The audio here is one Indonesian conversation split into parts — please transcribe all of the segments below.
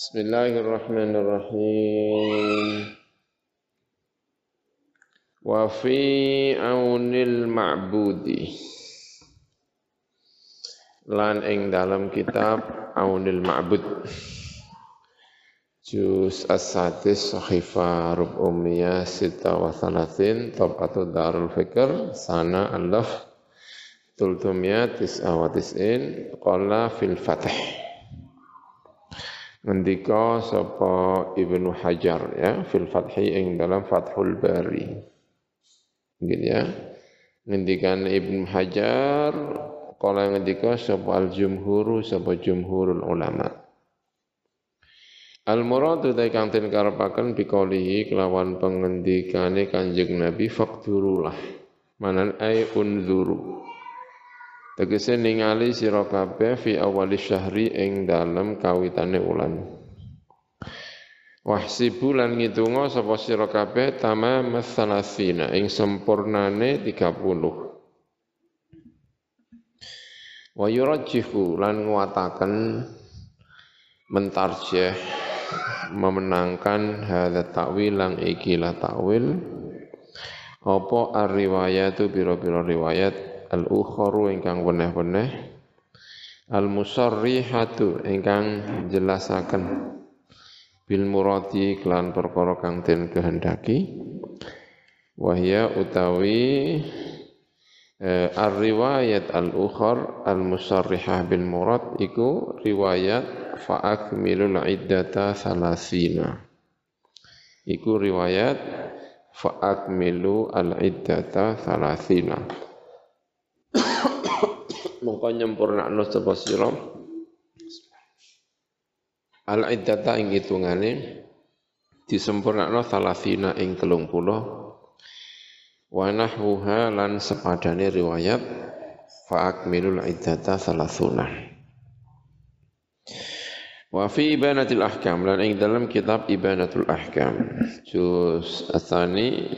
Bismillahirrahmanirrahim. Wa fi aunil ma'budi. Lan ing dalam kitab Aunil Ma'bud. Juz as-sadis sahifa rub umiyah sita wa darul fikr sana alaf tultumiyah tis'a wa tis'in qala fil fatih ngendika sapa Ibnu Hajar ya fil Fathi ing dalam Fathul Bari. Gitu ya. Ngendikan Ibnu Hajar kala ngendika sapa al jumhuru sapa jumhurul ulama. Al muradu ta kang den karepaken bikolihi kelawan pengendikane Kanjeng Nabi fakturulah. Manan ay unzuru. Tegese ningali sira kabeh fi awali syahri ing dalem kawitane ulan. Wahsibu lan ngitunga sapa sira kabeh tamam salasina ing sempurnane 30. Wa yurajjihu lan nguataken mentarjih memenangkan hadza ta'wil lang ikilah ta'wil apa ar-riwayatu biro-biro riwayat al-ukharu ingkang weneh-weneh. Al-musarrihatu ingkang jelasaken. Bil muradi kelan perkara kang den kehendaki. Wahya utawi eh, ar-riwayat al-ukhar al-musarrihah bil murad iku riwayat fa akmilul iddata salasina. Iku riwayat fa akmilu al-iddata salasina mongko nyempurnakno sapa sira. Al iddata ing hitungane disempurnakno salasina ing 30 wa nahwuha lan sepadane riwayat fa akmilul iddata salasuna. Wa fi ibanatil ahkam lan ing dalam kitab ibanatul ahkam. Juz asani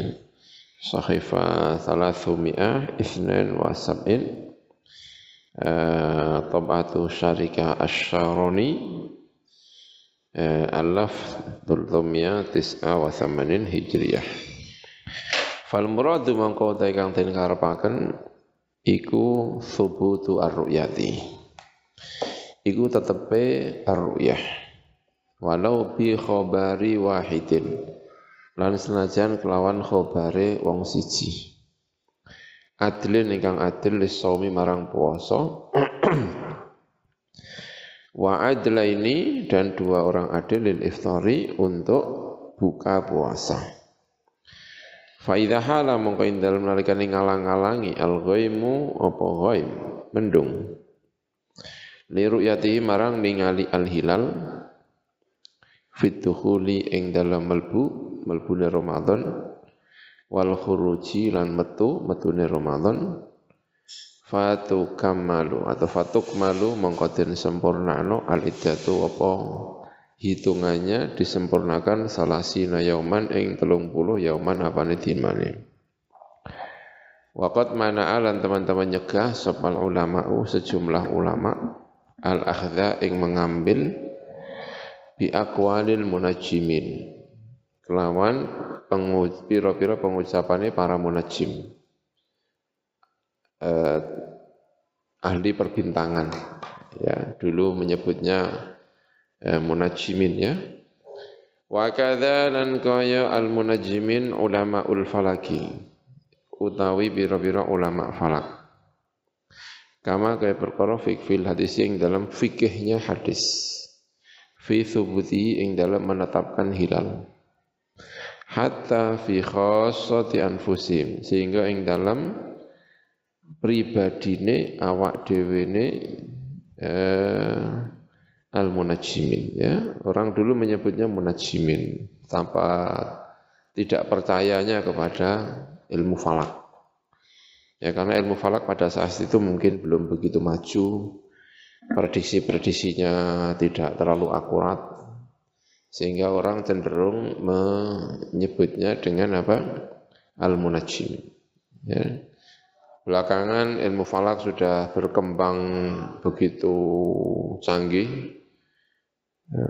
sahifa 300 isnan wa tabatu syarika asyaroni. Alaf dultumya tis'a wa hijriyah. Fal muradu mangko kang den karepaken iku thubutu ar-ru'yati. Iku tetepe ar-ru'yah. Walau bi khabari wahidin. Lan senajan kelawan khabare wong siji adlin ingkang adil lisaumi marang puasa. Wa adla ini dan dua orang adil lil iftari untuk buka puasa. Fa idza hala mongko indal nalikane ngalang-alangi al ghaimu apa ghaim mendung. Li ru'yatihi marang ningali al hilal fit ing dalam melbu melbune Ramadan wal khuruji lan metu metune Ramadan. Fatu kamalu atau fatuk malu mongko den sempurnano al iddatu apa? Hitungannya disempurnakan salasina yauman ing telung puluh yauman apane dimane. Waqat mana alan teman-teman nyegah sopal ulama'u sejumlah ulama al-akhdha ing mengambil bi aqwalil munajimin kelawan penguj, pira-pira pengucapannya para munajim. Eh, ahli perbintangan. Ya dulu menyebutnya eh, munajimin ya. Wa kadza lan kaya al munajimin ulama ul falaki. Utawi pira-pira ulama falak. Kama kaya perkara fikfil hadis yang dalam fikihnya hadis. Fi thubuti ing dalam menetapkan hilal hatta fi khassati anfusim sehingga ing dalam pribadine awak dhewe ne eh, al munajimin ya. Orang dulu menyebutnya munajimin tanpa tidak percayanya kepada ilmu falak. Ya karena ilmu falak pada saat itu mungkin belum begitu maju prediksi-prediksinya tidak terlalu akurat sehingga orang cenderung menyebutnya dengan apa? Al-Munajjim. Ya. Belakangan ilmu falak sudah berkembang begitu canggih. Ya,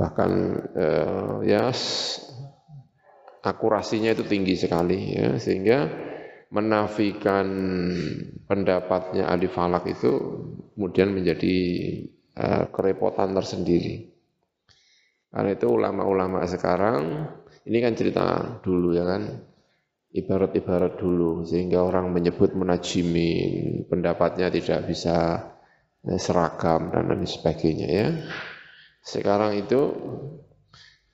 bahkan eh, ya akurasinya itu tinggi sekali ya sehingga menafikan pendapatnya ahli falak itu kemudian menjadi uh, kerepotan tersendiri. Karena itu ulama-ulama sekarang ini kan cerita dulu ya kan ibarat-ibarat dulu sehingga orang menyebut menajimin pendapatnya tidak bisa eh, seragam dan lain sebagainya ya. Sekarang itu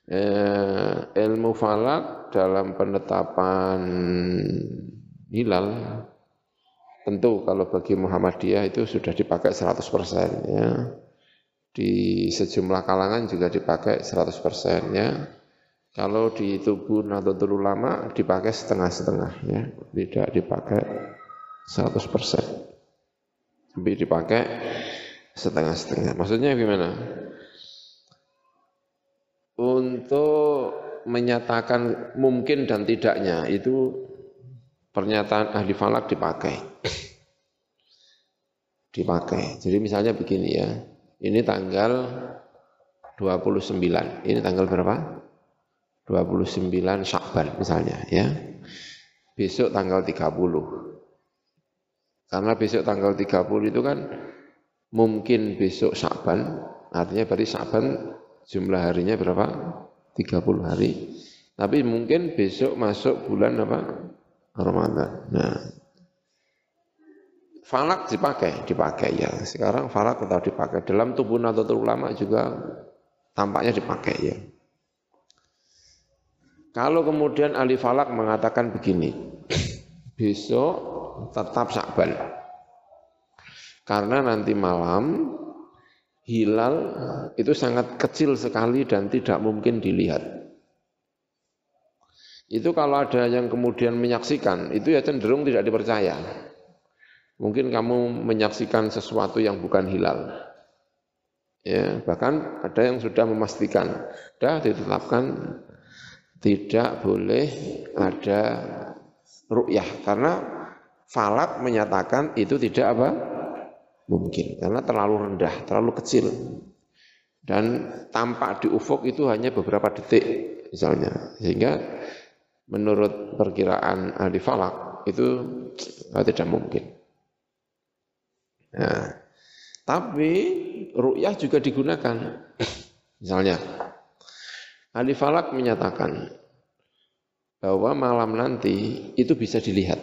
eh, ilmu falak dalam penetapan hilal tentu kalau bagi Muhammadiyah itu sudah dipakai 100% ya. Di sejumlah kalangan juga dipakai 100% ya. Kalau di tubuh Nahdlatul Ulama dipakai setengah-setengah ya, tidak dipakai 100%. Tapi dipakai setengah-setengah. Maksudnya gimana? Untuk menyatakan mungkin dan tidaknya itu pernyataan ahli falak dipakai. Dipakai. Jadi misalnya begini ya, ini tanggal 29, ini tanggal berapa? 29 Syakban misalnya ya. Besok tanggal 30. Karena besok tanggal 30 itu kan mungkin besok Syakban, artinya berarti Syakban jumlah harinya berapa? 30 hari. Tapi mungkin besok masuk bulan apa? Ramadan. Nah, falak dipakai, dipakai ya. Sekarang falak tetap dipakai. Dalam tubuh Nahdlatul Ulama juga tampaknya dipakai ya. Kalau kemudian ahli falak mengatakan begini, besok tetap sakban. Karena nanti malam hilal itu sangat kecil sekali dan tidak mungkin dilihat. Itu kalau ada yang kemudian menyaksikan, itu ya cenderung tidak dipercaya. Mungkin kamu menyaksikan sesuatu yang bukan hilal. Ya, bahkan ada yang sudah memastikan, sudah ditetapkan tidak boleh ada ru'yah. Karena falak menyatakan itu tidak apa? Mungkin. Karena terlalu rendah, terlalu kecil. Dan tampak di ufuk itu hanya beberapa detik misalnya. Sehingga menurut perkiraan ahli falak itu tidak mungkin. Nah, tapi ru'yah juga digunakan. Misalnya, ahli falak menyatakan bahwa malam nanti itu bisa dilihat.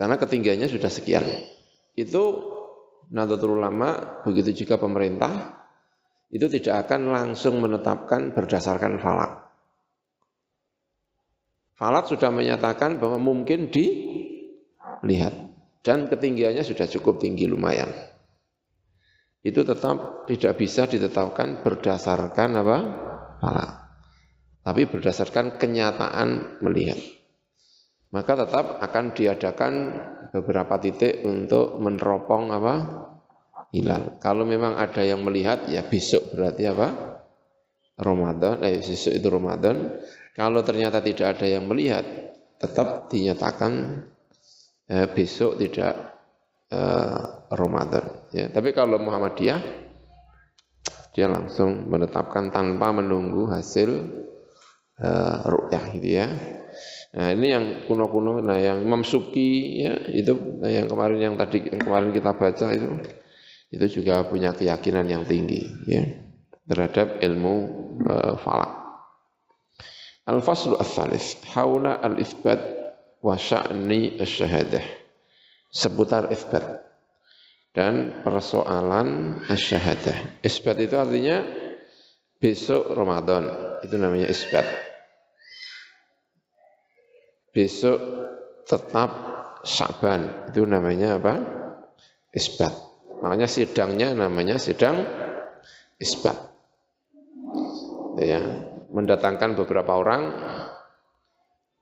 Karena ketinggiannya sudah sekian. Itu Nahdlatul Ulama, begitu juga pemerintah, itu tidak akan langsung menetapkan berdasarkan falak. Falak sudah menyatakan bahwa mungkin dilihat dan ketinggiannya sudah cukup tinggi lumayan. Itu tetap tidak bisa ditetapkan berdasarkan apa? Falak. Tapi berdasarkan kenyataan melihat. Maka tetap akan diadakan beberapa titik untuk meneropong apa? Hilal. Kalau memang ada yang melihat ya besok berarti apa? Ramadan, eh besok itu Ramadan. Kalau ternyata tidak ada yang melihat, tetap dinyatakan eh, besok tidak eh, Ramadan. Ya, tapi kalau Muhammadiyah, dia langsung menetapkan tanpa menunggu hasil eh, rukyah gitu ya. Nah ini yang kuno-kuno, nah yang Imam Suki ya itu nah yang kemarin yang tadi yang kemarin kita baca itu itu juga punya keyakinan yang tinggi ya terhadap ilmu uh, falak. Al-faslu al-thalith, haula al-ithbat wa sya'ni al-syahadah. Seputar ithbat dan persoalan al-syahadah. Isbat itu artinya besok Ramadan, itu namanya isbat. Besok tetap Syaban, itu namanya apa? Isbat. Makanya sidangnya namanya sidang isbat. Ya, mendatangkan beberapa orang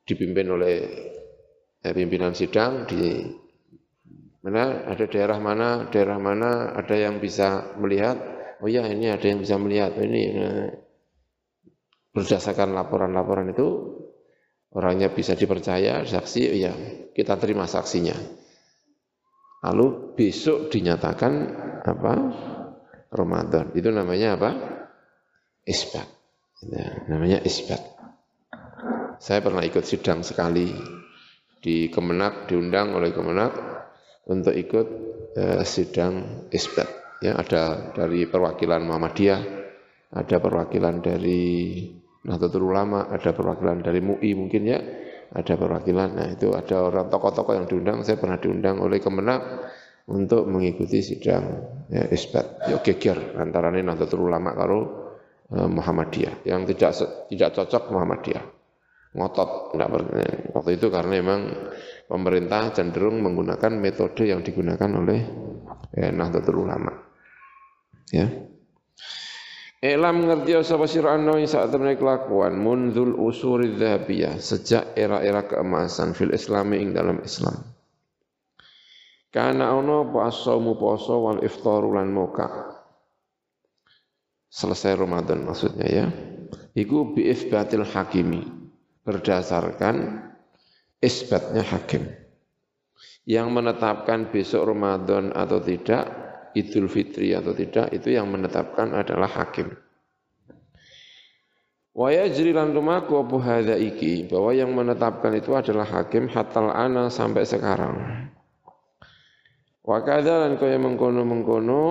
dipimpin oleh eh, pimpinan sidang di mana ada daerah mana daerah mana ada yang bisa melihat oh ya ini ada yang bisa melihat oh, ini nah, berdasarkan laporan-laporan itu orangnya bisa dipercaya saksi oh ya kita terima saksinya lalu besok dinyatakan apa Ramadan. Itu namanya apa? Isbat. Ya, namanya isbat. Saya pernah ikut sidang sekali di Kemenak, diundang oleh Kemenak untuk ikut eh, sidang isbat. Ya, ada dari perwakilan Muhammadiyah, ada perwakilan dari Nahdlatul Ulama, ada perwakilan dari MUI mungkin ya, ada perwakilan. Nah itu ada orang tokoh-tokoh yang diundang, saya pernah diundang oleh Kemenak untuk mengikuti sidang ya, isbat. Ya geger antara Nahdlatul Ulama karo eh, Muhammadiyah yang tidak tidak cocok Muhammadiyah. Ngotot enggak waktu itu karena memang pemerintah cenderung menggunakan metode yang digunakan oleh ya, Nahdlatul Ulama. Ya. Elam ngerti sapa sira ana ing sak temene kelakuan munzul usuri dzahabiyah sejak era-era keemasan fil islami ing dalam Islam. Karena ana apa asomu poso wal iftaru lan moka. Selesai Ramadan maksudnya ya. Iku bi ifbatil hakimi berdasarkan isbatnya hakim. Yang menetapkan besok Ramadan atau tidak Idul Fitri atau tidak itu yang menetapkan adalah hakim. Wa yajri lan lumaku apa hadza iki bahwa yang menetapkan itu adalah hakim hatal ana sampai sekarang. Wa kadza lan kaya mengkono-mengkono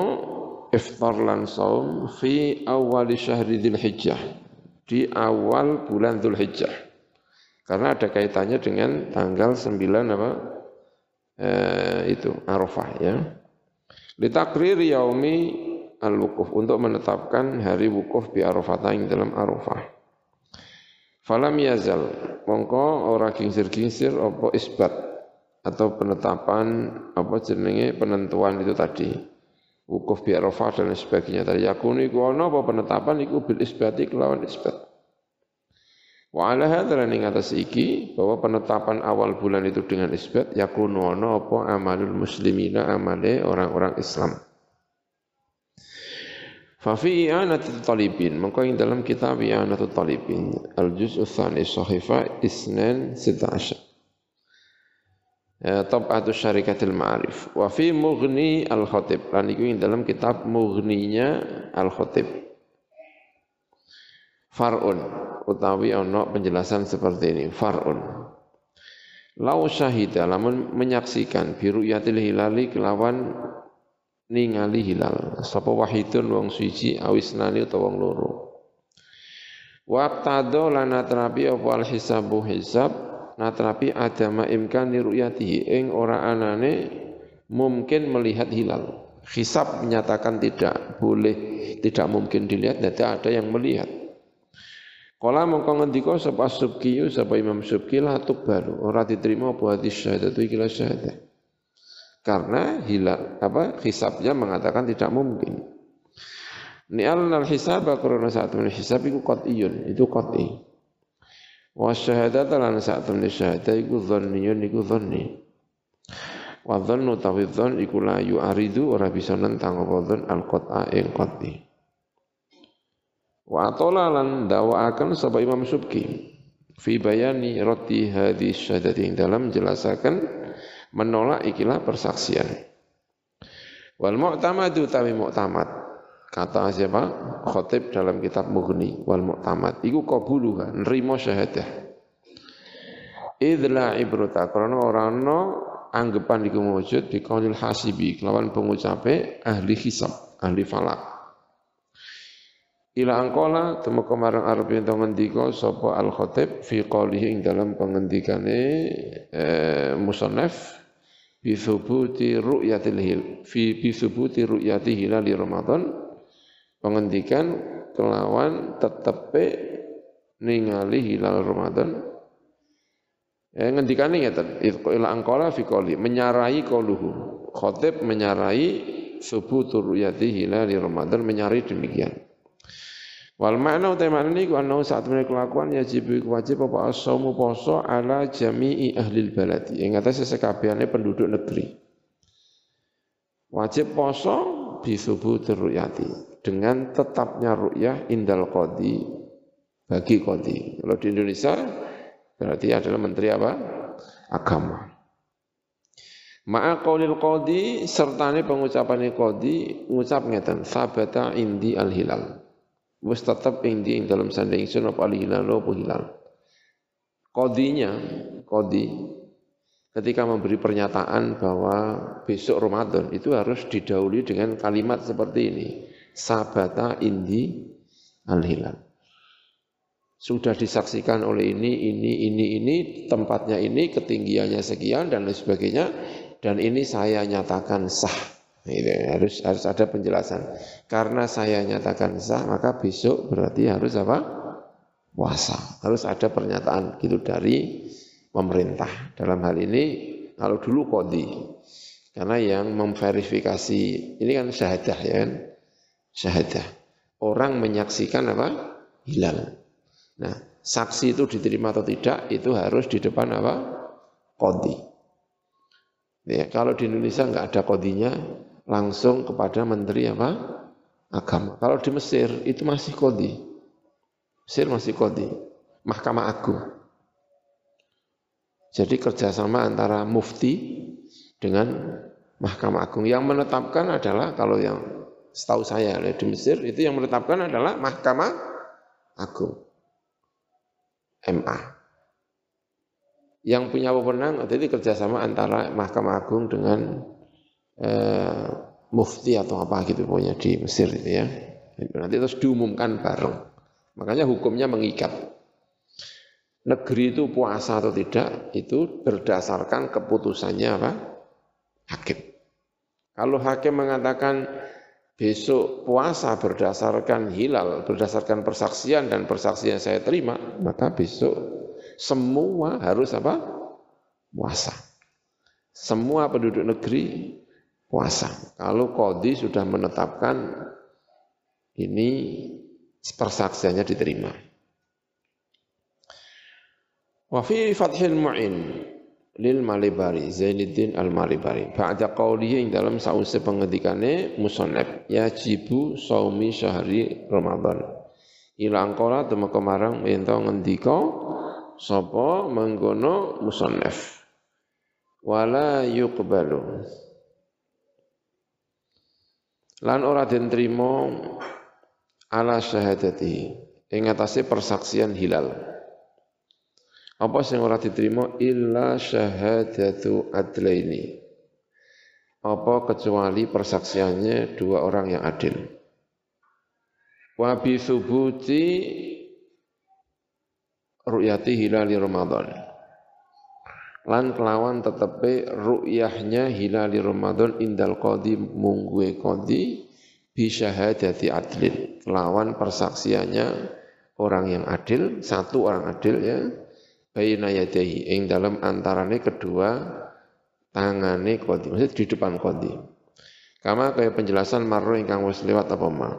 iftar lan saum fi awal syahri Dzulhijjah di awal bulan Dzulhijjah. Karena ada kaitannya dengan tanggal 9 apa? Eh, itu Arafah ya. Litakrir yaumi al-wukuf untuk menetapkan hari wukuf bi Arafatain dalam Arafah. Falam yazal mongko ora kingsir-kingsir apa isbat atau penetapan apa jenenge penentuan itu tadi. Wukuf bi Arafah dan sebagainya tadi yakunu iku ana apa penetapan iku bil isbati kelawan isbat. Wa ala hadzal ning atas iki bahwa penetapan awal bulan itu dengan isbat yakunu ana apa amalul muslimina amale orang-orang Islam. Fa fi i'anatul talibin mengko ing dalam kitab i'anatul talibin al juz'u tsani sahifa isnan 16 Tab'atu Syarikatil Ma'arif. Wa fi Mughni Al-Khatib lan iku ing dalam kitab Mughninya Al-Khatib. Far'un utawi ana penjelasan seperti ini. Far'un. Lau syahida lamun menyaksikan biru yatil hilali kelawan ningali hilal. Sapa wahidun wong suci awisnani utawa wong loro. Waqtado lana terapi al hisabu hisab natrapi adama imkani ru'yatihi. Ing ora anane mungkin melihat hilal. Hisab menyatakan tidak boleh tidak mungkin dilihat nanti ada yang melihat Kala mongko ngendika sapa Subki sapa Imam Subki la baru ora diterima apa hadis itu ikilah syahadah. Karena hilal apa hisabnya mengatakan tidak mungkin. Ni'al al hisab karena saat min hisab iku qat'iyun, itu qat'i. Wa syahadat lan saat min syahadah iku dhanniyun iku dhanni. Wa dhannu tawi dhann iku la yu'aridu ora bisa nentang apa dhann al qat'a ing qat'i. Wa atola lan dakwakan sapa Imam Subki fi bayani roti hadis syahadati dalam menjelaskan menolak ikilah persaksian. Wal mu'tamadu tawi mu'tamad. Kata siapa? Khotib dalam kitab Mughni wal mu'tamad. Iku qabuluha, nerima syahadah. Idla ibrata karena orang no anggapan iku wujud di qaulil hasibi kelawan pengucape ahli hisab, ahli falak. Ila angkola temu kemarang Arab yang ngendika sapa al khatib fi qalihi ing dalam pengendikane eh, musannaf bi thubuti ru'yatil hil fi bi thubuti ru'yati hilal Ramadan. Pengendikan kelawan tetepe ningali hilal Ramadan. Eh, ngendikane ngeten ila angkola fi qali menyarai qaluhu khatib menyarai thubutu ru'yati hilal Ramadan menyarai demikian Wal makna utai makna ini saat mereka kelakuan yajib wajib apa asomu poso ala jami'i ahli baladi. Yang kata sesekabehane penduduk negeri. Wajib poso bisubu teruyati dengan tetapnya ru'yah indal qadi bagi qadi. Kalau di Indonesia berarti adalah menteri apa? Agama. Ma'a qaulil qadi sertane pengucapan qadi ngucap ngeten sabata indi al hilal. Wis tetep ing dalam sanding sun apa al hilal apa hilal. Qadinya, qadi ketika memberi pernyataan bahwa besok Ramadan itu harus didahului dengan kalimat seperti ini. Sabata indi al hilal. Sudah disaksikan oleh ini, ini, ini, ini, tempatnya ini, ketinggiannya sekian dan lain sebagainya dan ini saya nyatakan sah. Itu harus harus ada penjelasan. Karena saya nyatakan sah, maka besok berarti harus apa? Puasa. Harus ada pernyataan gitu dari pemerintah. Dalam hal ini kalau dulu kodi. Karena yang memverifikasi ini kan syahadah ya kan? Syahadah. Orang menyaksikan apa? Hilal. Nah, saksi itu diterima atau tidak itu harus di depan apa? Kodi. Ya, kalau di Indonesia nggak ada kodinya, langsung kepada menteri apa? Agama. Kalau di Mesir itu masih kodi. Mesir masih kodi. Mahkamah Agung. Jadi kerjasama antara mufti dengan Mahkamah Agung. Yang menetapkan adalah kalau yang setahu saya di Mesir itu yang menetapkan adalah Mahkamah Agung. MA yang punya wewenang jadi kerjasama antara Mahkamah Agung dengan eh, mufti atau apa gitu pokoknya di Mesir itu ya. Nanti terus diumumkan bareng. Makanya hukumnya mengikat. Negeri itu puasa atau tidak itu berdasarkan keputusannya apa? Hakim. Kalau hakim mengatakan besok puasa berdasarkan hilal, berdasarkan persaksian dan persaksian saya terima, maka besok semua harus apa? Puasa. Semua penduduk negeri puasa. Kalau kodi sudah menetapkan ini persaksiannya diterima. Wa fi fathil mu'in lil Malibari Zainuddin al Malibari. Ba'da qawlihi ing dalam sause pengedikane musannaf yajibu saumi syahri Ramadan. Ilang kola temu kemarang ento ngendika sapa menggono musannaf wala yuqbalu lan ora den trima ala syahadati. Ing atase persaksian hilal. Apa sing ora diterima? Illa syahadatu adlaini. Apa kecuali persaksiannya dua orang yang adil? Wa bi subuti ru'yati hilali Ramadan. Lan kelawan tetepe ru'yahnya hilali Ramadan indal qadi mungguwe qadi bi syahadati adlin. Kelawan persaksiannya orang yang adil, satu orang adil ya, baina yadahi ing dalam antarane kedua tangane qadi, maksud di depan qadi. Kama kaya penjelasan marro ingkang wis lewat apa ma.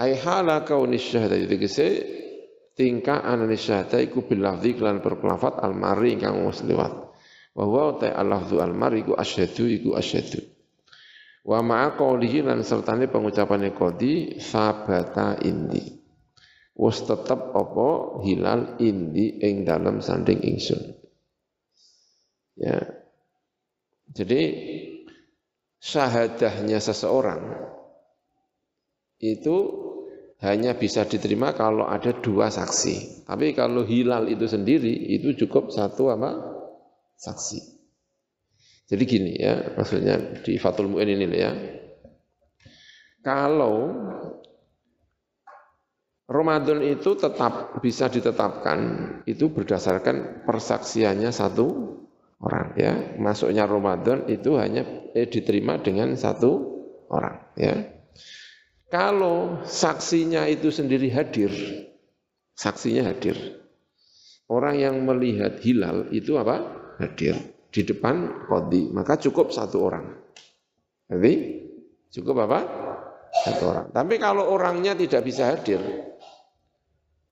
Ai hala kaunis syahadati tingkah anani syahada iku bil lafzi berkelafat al mari ingkang wis liwat. Wa huwa ta al lafzu al mari iku asyhadu iku asyhadu. Wa ma'a qawlihi lan sertane pengucapane qadi sabata indi. Wis tetep apa hilal indi ing dalam sanding ingsun. Ya. Jadi syahadahnya seseorang itu hanya bisa diterima kalau ada dua saksi. Tapi kalau hilal itu sendiri itu cukup satu apa? saksi. Jadi gini ya, maksudnya di Fatul Mu'in ini ya. Kalau Ramadan itu tetap bisa ditetapkan itu berdasarkan persaksiannya satu orang ya. Masuknya Ramadan itu hanya eh, diterima dengan satu orang ya. Kalau saksinya itu sendiri hadir, saksinya hadir. Orang yang melihat hilal itu apa? Hadir di depan kodi, maka cukup satu orang. Jadi cukup apa? Satu orang. Tapi kalau orangnya tidak bisa hadir,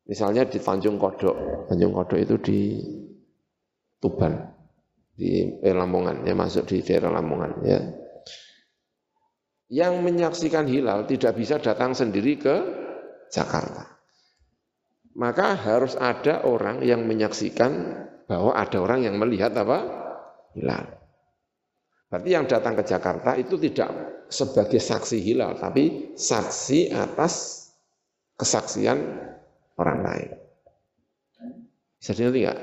misalnya di Tanjung Kodok, Tanjung Kodok itu di Tuban, di eh, Lamongan, ya masuk di daerah Lamongan, ya yang menyaksikan hilal tidak bisa datang sendiri ke Jakarta. Maka harus ada orang yang menyaksikan bahwa ada orang yang melihat apa? Hilal. Berarti yang datang ke Jakarta itu tidak sebagai saksi hilal, tapi saksi atas kesaksian orang lain. Bisa dimengerti enggak?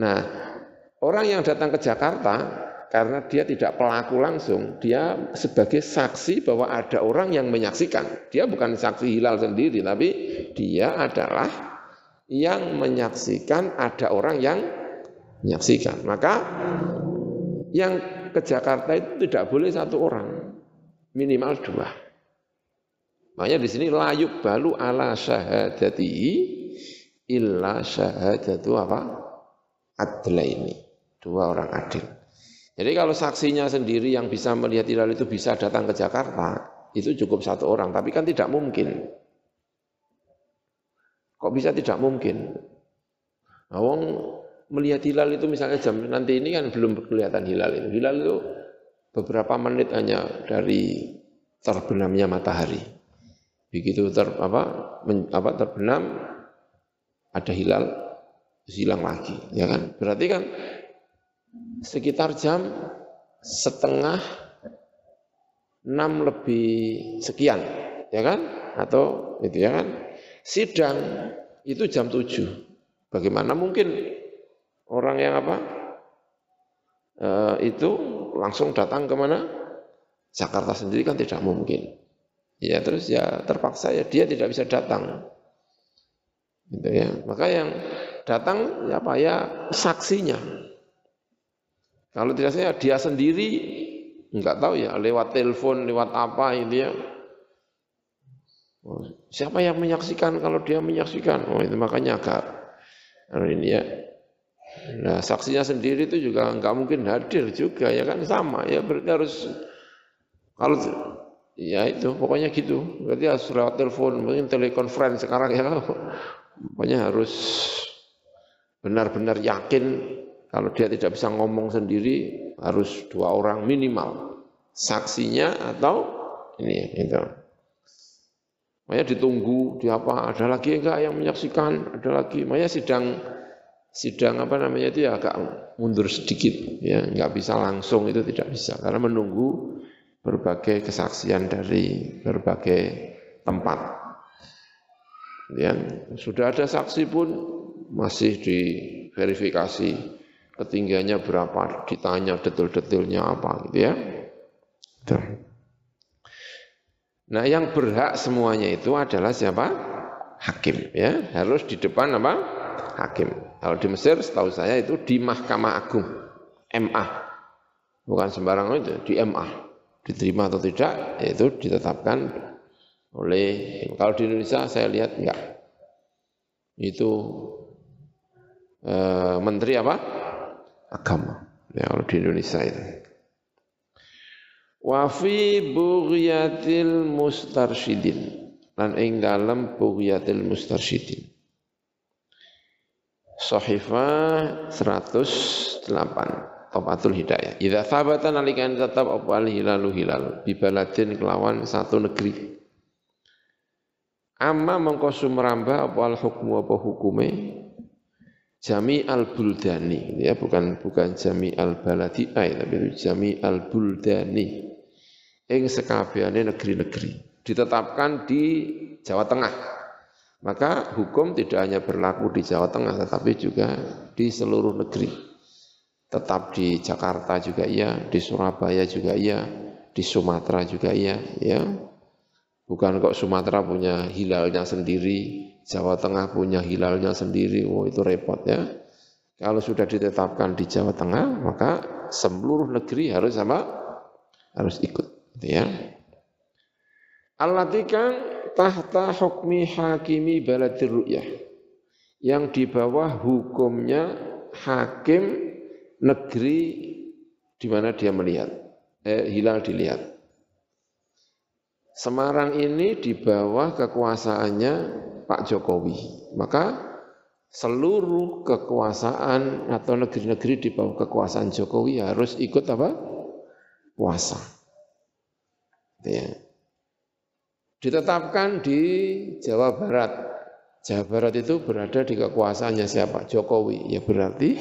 Nah, orang yang datang ke Jakarta karena dia tidak pelaku langsung, dia sebagai saksi bahwa ada orang yang menyaksikan. Dia bukan saksi hilal sendiri, tapi dia adalah yang menyaksikan ada orang yang menyaksikan. Maka yang ke Jakarta itu tidak boleh satu orang, minimal dua. Makanya di sini layuk balu ala syahadati illa syahadatu apa? Adlaini. Dua orang adil. Jadi kalau saksinya sendiri yang bisa melihat hilal itu bisa datang ke Jakarta, itu cukup satu orang, tapi kan tidak mungkin. Kok bisa tidak mungkin? Awang melihat hilal itu misalnya jam nanti ini kan belum kelihatan hilal itu. Hilal itu beberapa menit hanya dari terbenamnya matahari. Begitu ter, apa, men, apa terbenam ada hilal hilang lagi, ya kan? Berarti kan sekitar jam setengah enam lebih sekian, ya kan? Atau itu ya kan? Sidang itu jam tujuh. Bagaimana mungkin orang yang apa? E, itu langsung datang ke mana? Jakarta sendiri kan tidak mungkin. Ya terus ya terpaksa ya dia tidak bisa datang. Gitu ya. Maka yang datang ya apa ya saksinya. Kalau tidak saya dia sendiri enggak tahu ya lewat telepon, lewat apa ini ya. Oh, siapa yang menyaksikan kalau dia menyaksikan? Oh itu makanya agak ini ya. Nah saksinya sendiri itu juga enggak mungkin hadir juga ya kan sama ya berarti harus kalau ya itu pokoknya gitu berarti harus lewat telepon mungkin telekonferensi sekarang ya pokoknya harus benar-benar yakin kalau dia tidak bisa ngomong sendiri harus dua orang minimal saksinya atau ini itu. Makanya ditunggu di apa ada lagi enggak yang menyaksikan ada lagi. Makanya sidang sidang apa namanya itu ya agak mundur sedikit ya nggak bisa langsung itu tidak bisa karena menunggu berbagai kesaksian dari berbagai tempat. Ya, sudah ada saksi pun masih diverifikasi ketinggiannya berapa, ditanya detail-detailnya apa gitu ya. Nah, yang berhak semuanya itu adalah siapa? Hakim ya, harus di depan apa? Hakim. Kalau di Mesir setahu saya itu di Mahkamah Agung, MA. Bukan sembarang itu, di MA. Diterima atau tidak, itu ditetapkan oleh kalau di Indonesia saya lihat enggak. Itu eh, menteri apa? Agama. Ya, kalau di Indonesia itu. Wa fi bughyatil mustarsyidin lan ing dalam bughyatil mustarsyidin. Sahifah 108 Topatul Hidayah. Idza thabata nalikan tetap apa al hilalu hilal bi baladin kelawan satu negeri. Amma mengko sumrambah apa al hukmu apa hukume Jami al buldani ya bukan bukan jami al baladi tapi itu jami al buldani ing sekabehane negeri-negeri ditetapkan di Jawa Tengah. Maka hukum tidak hanya berlaku di Jawa Tengah tetapi juga di seluruh negeri. Tetap di Jakarta juga iya di Surabaya juga iya di Sumatera juga iya ya. Bukan kok Sumatera punya hilalnya sendiri Jawa Tengah punya hilalnya sendiri, oh itu repot ya. Kalau sudah ditetapkan di Jawa Tengah, maka seluruh negeri harus sama harus ikut, gitu ya. Allatikan tahta hukmi hakimi baladir ru'yah. Yang di bawah hukumnya hakim negeri di mana dia melihat, eh, hilal dilihat. Semarang ini di bawah kekuasaannya Pak Jokowi. Maka seluruh kekuasaan atau negeri-negeri di bawah kekuasaan Jokowi harus ikut apa? Puasa. Ya. Ditetapkan di Jawa Barat Jawa Barat itu berada di kekuasaannya siapa? Jokowi. Ya berarti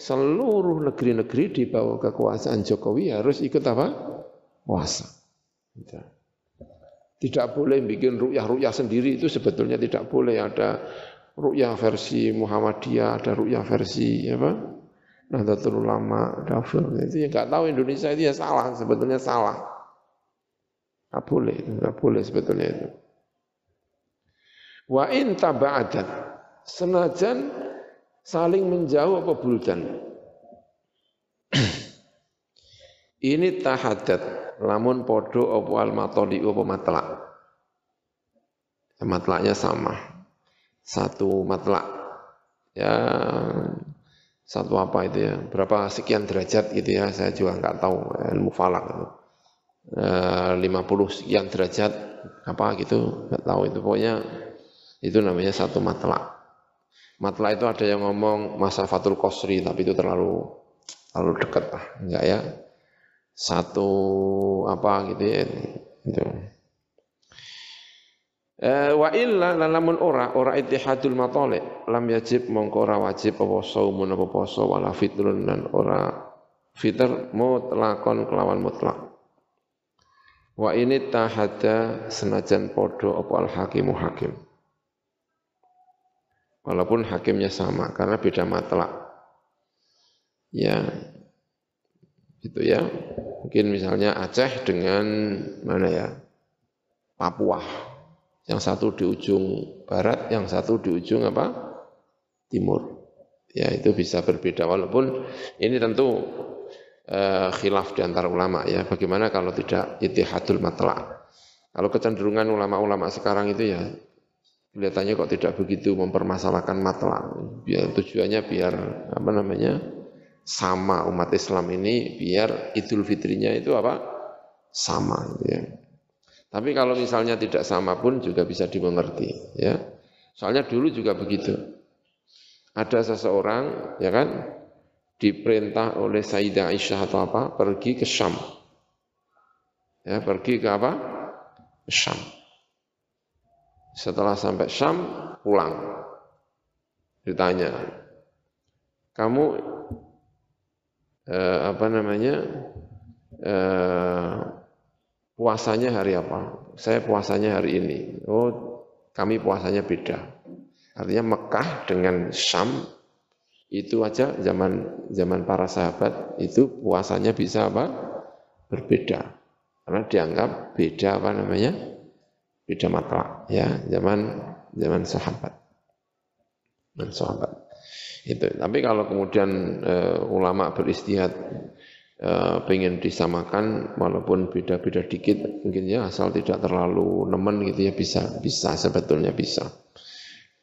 seluruh negeri-negeri di bawah kekuasaan Jokowi harus ikut apa? Puasa. Gitu. Tidak boleh bikin rukyah-rukyah sendiri itu sebetulnya tidak boleh. Ada rukyah versi Muhammadiyah, ada rukyah versi apa? Nahdlatul Ulama, Dafur. Itu yang nggak tahu Indonesia itu ya salah, sebetulnya salah. Nggak boleh, nggak boleh sebetulnya itu. Wa in taba'adat senajan saling menjauh apa buldan. Ini tahadat lamun podo apa al matoli apa matlak. Matlaknya sama. Satu matlak. Ya satu apa itu ya, berapa sekian derajat gitu ya, saya juga nggak tahu ilmu falak itu. E, 50 sekian derajat apa gitu, nggak tahu itu pokoknya itu namanya satu matla. Matla itu ada yang ngomong masa fatul kosri, tapi itu terlalu terlalu dekat lah, enggak ya? Satu apa gitu ya, itu. Eh, wa illa lamun ora ora ittihadul matali lam yajib mongko ora wajib apa saumun apa poso wala fitrun dan ora fitr mutlakon kelawan mutlak wa ini tahada senajan podo apa al hakimu hakim walaupun hakimnya sama karena beda matlak. Ya, itu ya. Mungkin misalnya Aceh dengan mana ya? Papua. Yang satu di ujung barat, yang satu di ujung apa? Timur. Ya, itu bisa berbeda walaupun ini tentu uh, khilaf di antara ulama ya. Bagaimana kalau tidak itihadul matlak? Kalau kecenderungan ulama-ulama sekarang itu ya kelihatannya kok tidak begitu mempermasalahkan matla. Biar tujuannya biar apa namanya sama umat Islam ini biar Idul Fitrinya itu apa sama gitu ya. Tapi kalau misalnya tidak sama pun juga bisa dimengerti ya. Soalnya dulu juga begitu. Ada seseorang ya kan diperintah oleh Sayyidah Aisyah atau apa pergi ke Syam. Ya, pergi ke apa? Syam setelah sampai Syam, pulang. Ditanya, kamu eh, apa namanya eh, puasanya hari apa? Saya puasanya hari ini. Oh, kami puasanya beda. Artinya Mekah dengan Syam itu aja zaman zaman para sahabat itu puasanya bisa apa? Berbeda. Karena dianggap beda apa namanya? beda mata ya zaman zaman sahabat dan sahabat itu. Tapi kalau kemudian uh, ulama beristihad uh, pengen disamakan walaupun beda-beda dikit mungkin ya asal tidak terlalu nemen gitu ya bisa bisa sebetulnya bisa.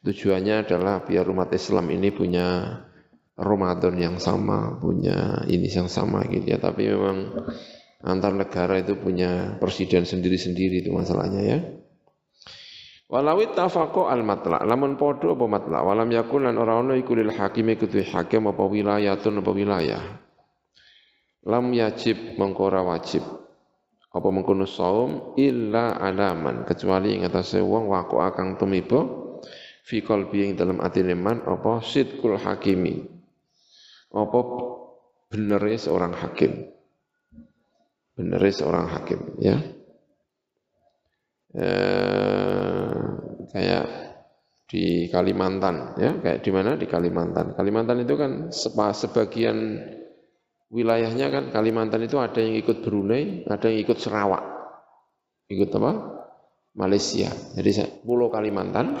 Tujuannya adalah biar umat Islam ini punya Ramadan yang sama punya ini yang sama gitu ya. Tapi memang antar negara itu punya presiden sendiri-sendiri itu masalahnya ya Walawit tafaqo al matla, lamun podo apa matla, walam yakun lan ora ono iku lil hakime hakim apa wilayatun apa wilayah. Lam yajib mengkora wajib. Apa mengkono saum illa alaman kecuali ing atase wong wako akang tumiba fi qalbi ing dalam atine man apa sidkul hakimi. Apa benere seorang hakim. Benere seorang hakim ya. Eh, kayak di Kalimantan ya. Kayak di mana? Di Kalimantan. Kalimantan itu kan sebagian wilayahnya kan Kalimantan itu ada yang ikut Brunei ada yang ikut Sarawak. Ikut apa? Malaysia. Jadi pulau Kalimantan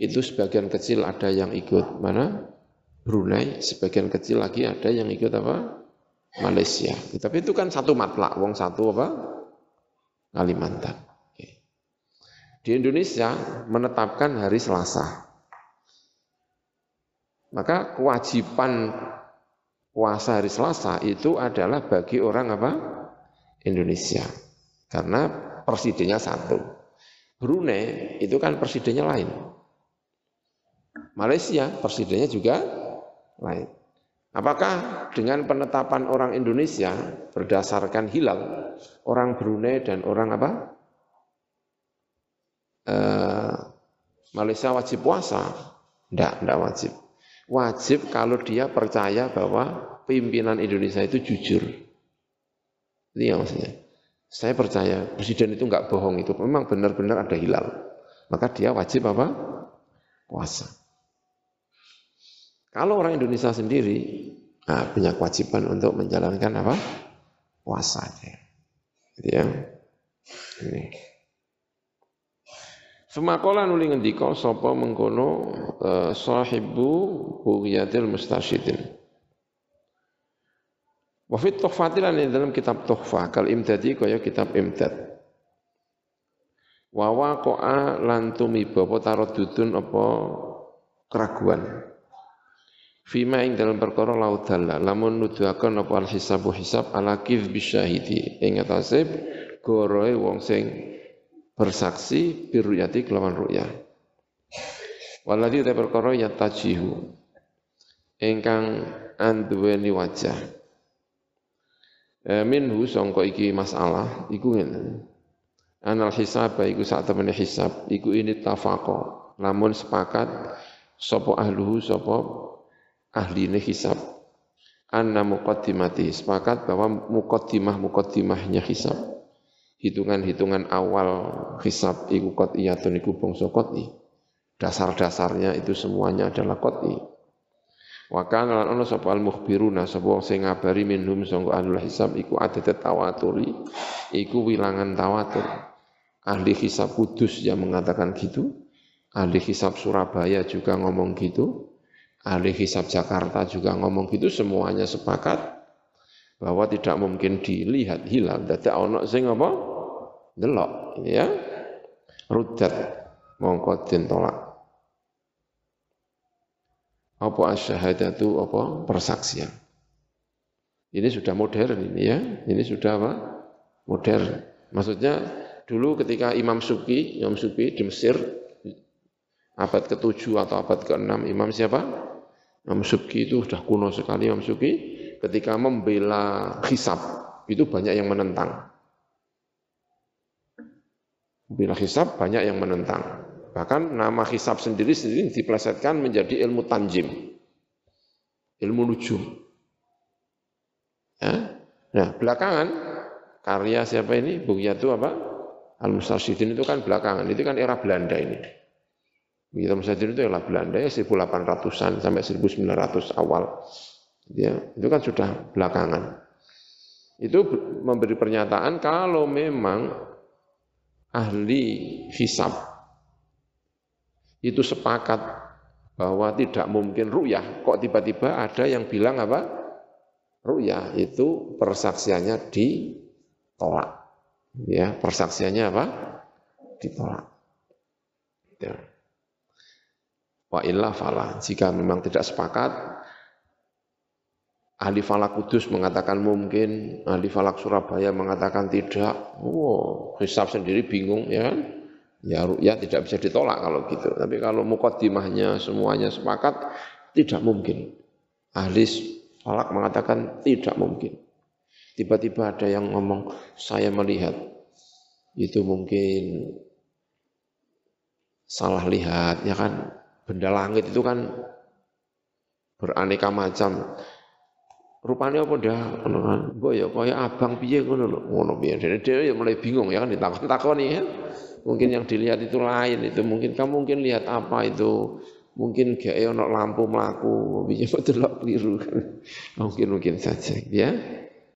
itu sebagian kecil ada yang ikut mana? Brunei sebagian kecil lagi ada yang ikut apa? Malaysia. Tapi itu kan satu matlak wong satu apa? Kalimantan di Indonesia menetapkan hari Selasa. Maka kewajiban puasa hari Selasa itu adalah bagi orang apa? Indonesia. Karena presidennya satu. Brunei itu kan presidennya lain. Malaysia presidennya juga lain. Apakah dengan penetapan orang Indonesia berdasarkan hilal, orang Brunei dan orang apa? Malaysia wajib puasa? Enggak, enggak wajib. Wajib kalau dia percaya bahwa pimpinan Indonesia itu jujur. Ini yang maksudnya. Saya percaya presiden itu enggak bohong itu. Memang benar-benar ada hilal. Maka dia wajib apa? Puasa. Kalau orang Indonesia sendiri nah, punya kewajiban untuk menjalankan apa? Puasanya. Gitu ya. Ini. Semakola nuli ngendika sapa mengkono uh, sahibu bughyatil mustasyidin. Wa fit tuhfatilan dalam kitab tuhfah kal imdadi kaya kitab imdad. Wa waqa'a lan tumiba apa taradudun apa keraguan. Fima ing dalam perkara laudalla lamun nuduhaken apa al hisabu hisab ala kidhbi syahidi ing atase goroe wong sing bersaksi biruyati kelawan ru'yah. Waladhi ta perkara tajihu ingkang anduweni wajah. E, minhu sangka iki masalah iku ngene. Anal hisab iku sak temene hisab iku ini tafaqo. Namun sepakat sapa ahluhu sapa ahline hisab. Anna muqaddimati sepakat bahwa muqaddimah muqaddimahnya hisab hitungan-hitungan awal hisab iku qat'iyatun iku bangsa qat'i. Dasar-dasarnya itu semuanya adalah qat'i. Wa kana lan ana sapa al mukhbiruna sapa sing ngabari minhum sangka ahlul hisab iku adat tawaturi iku wilangan tawatur. Ahli hisab Kudus yang mengatakan gitu, ahli hisab Surabaya juga ngomong gitu, ahli hisab Jakarta juga ngomong gitu, semuanya sepakat bahwa tidak mungkin dilihat hilal. Dadi ana sing apa? delok ya. Rudat. Mongko den tolak apa asyhadatu apa? Persaksian. Ini sudah modern ini ya. Ini sudah apa? Modern. Maksudnya dulu ketika Imam Suki Imam Suki di Mesir abad ke-7 atau abad ke-6 Imam siapa? Imam Suki itu sudah kuno sekali Imam Suki ketika membela hisab itu banyak yang menentang Bila hisab banyak yang menentang. Bahkan nama hisab sendiri sendiri diplesetkan menjadi ilmu tanjim. Ilmu nujum. Ya? Nah, belakangan karya siapa ini? Yatu apa? Al-Mustarsyidin itu kan belakangan, itu kan era Belanda ini. Begitu Mustarsyidin itu era Belanda ya 1800-an sampai 1900 awal. Ya, itu kan sudah belakangan. Itu memberi pernyataan kalau memang ahli hisab itu sepakat bahwa tidak mungkin ruyah. Kok tiba-tiba ada yang bilang apa? Ruyah itu persaksiannya ditolak. Ya, persaksiannya apa? Ditolak. Ya. Wa illa fala. Jika memang tidak sepakat, Ahli falak kudus mengatakan mungkin, ahli falak Surabaya mengatakan tidak. Wow, hisab sendiri bingung ya kan? Ya ya tidak bisa ditolak kalau gitu. Tapi kalau mukaddimahnya semuanya sepakat, tidak mungkin. Ahli falak mengatakan tidak mungkin. Tiba-tiba ada yang ngomong, saya melihat itu mungkin salah lihat, ya kan? Benda langit itu kan beraneka macam rupane apa dah ngono kan. Mbok ya kaya abang piye ngono lho. Ngono piye? Dene dhewe ya mulai bingung ya kan ditakon-takoni ya. Mungkin yang dilihat itu lain itu mungkin kamu mungkin lihat apa itu? Mungkin gak ono lampu melaku piye delok keliru mungkin mungkin saja ya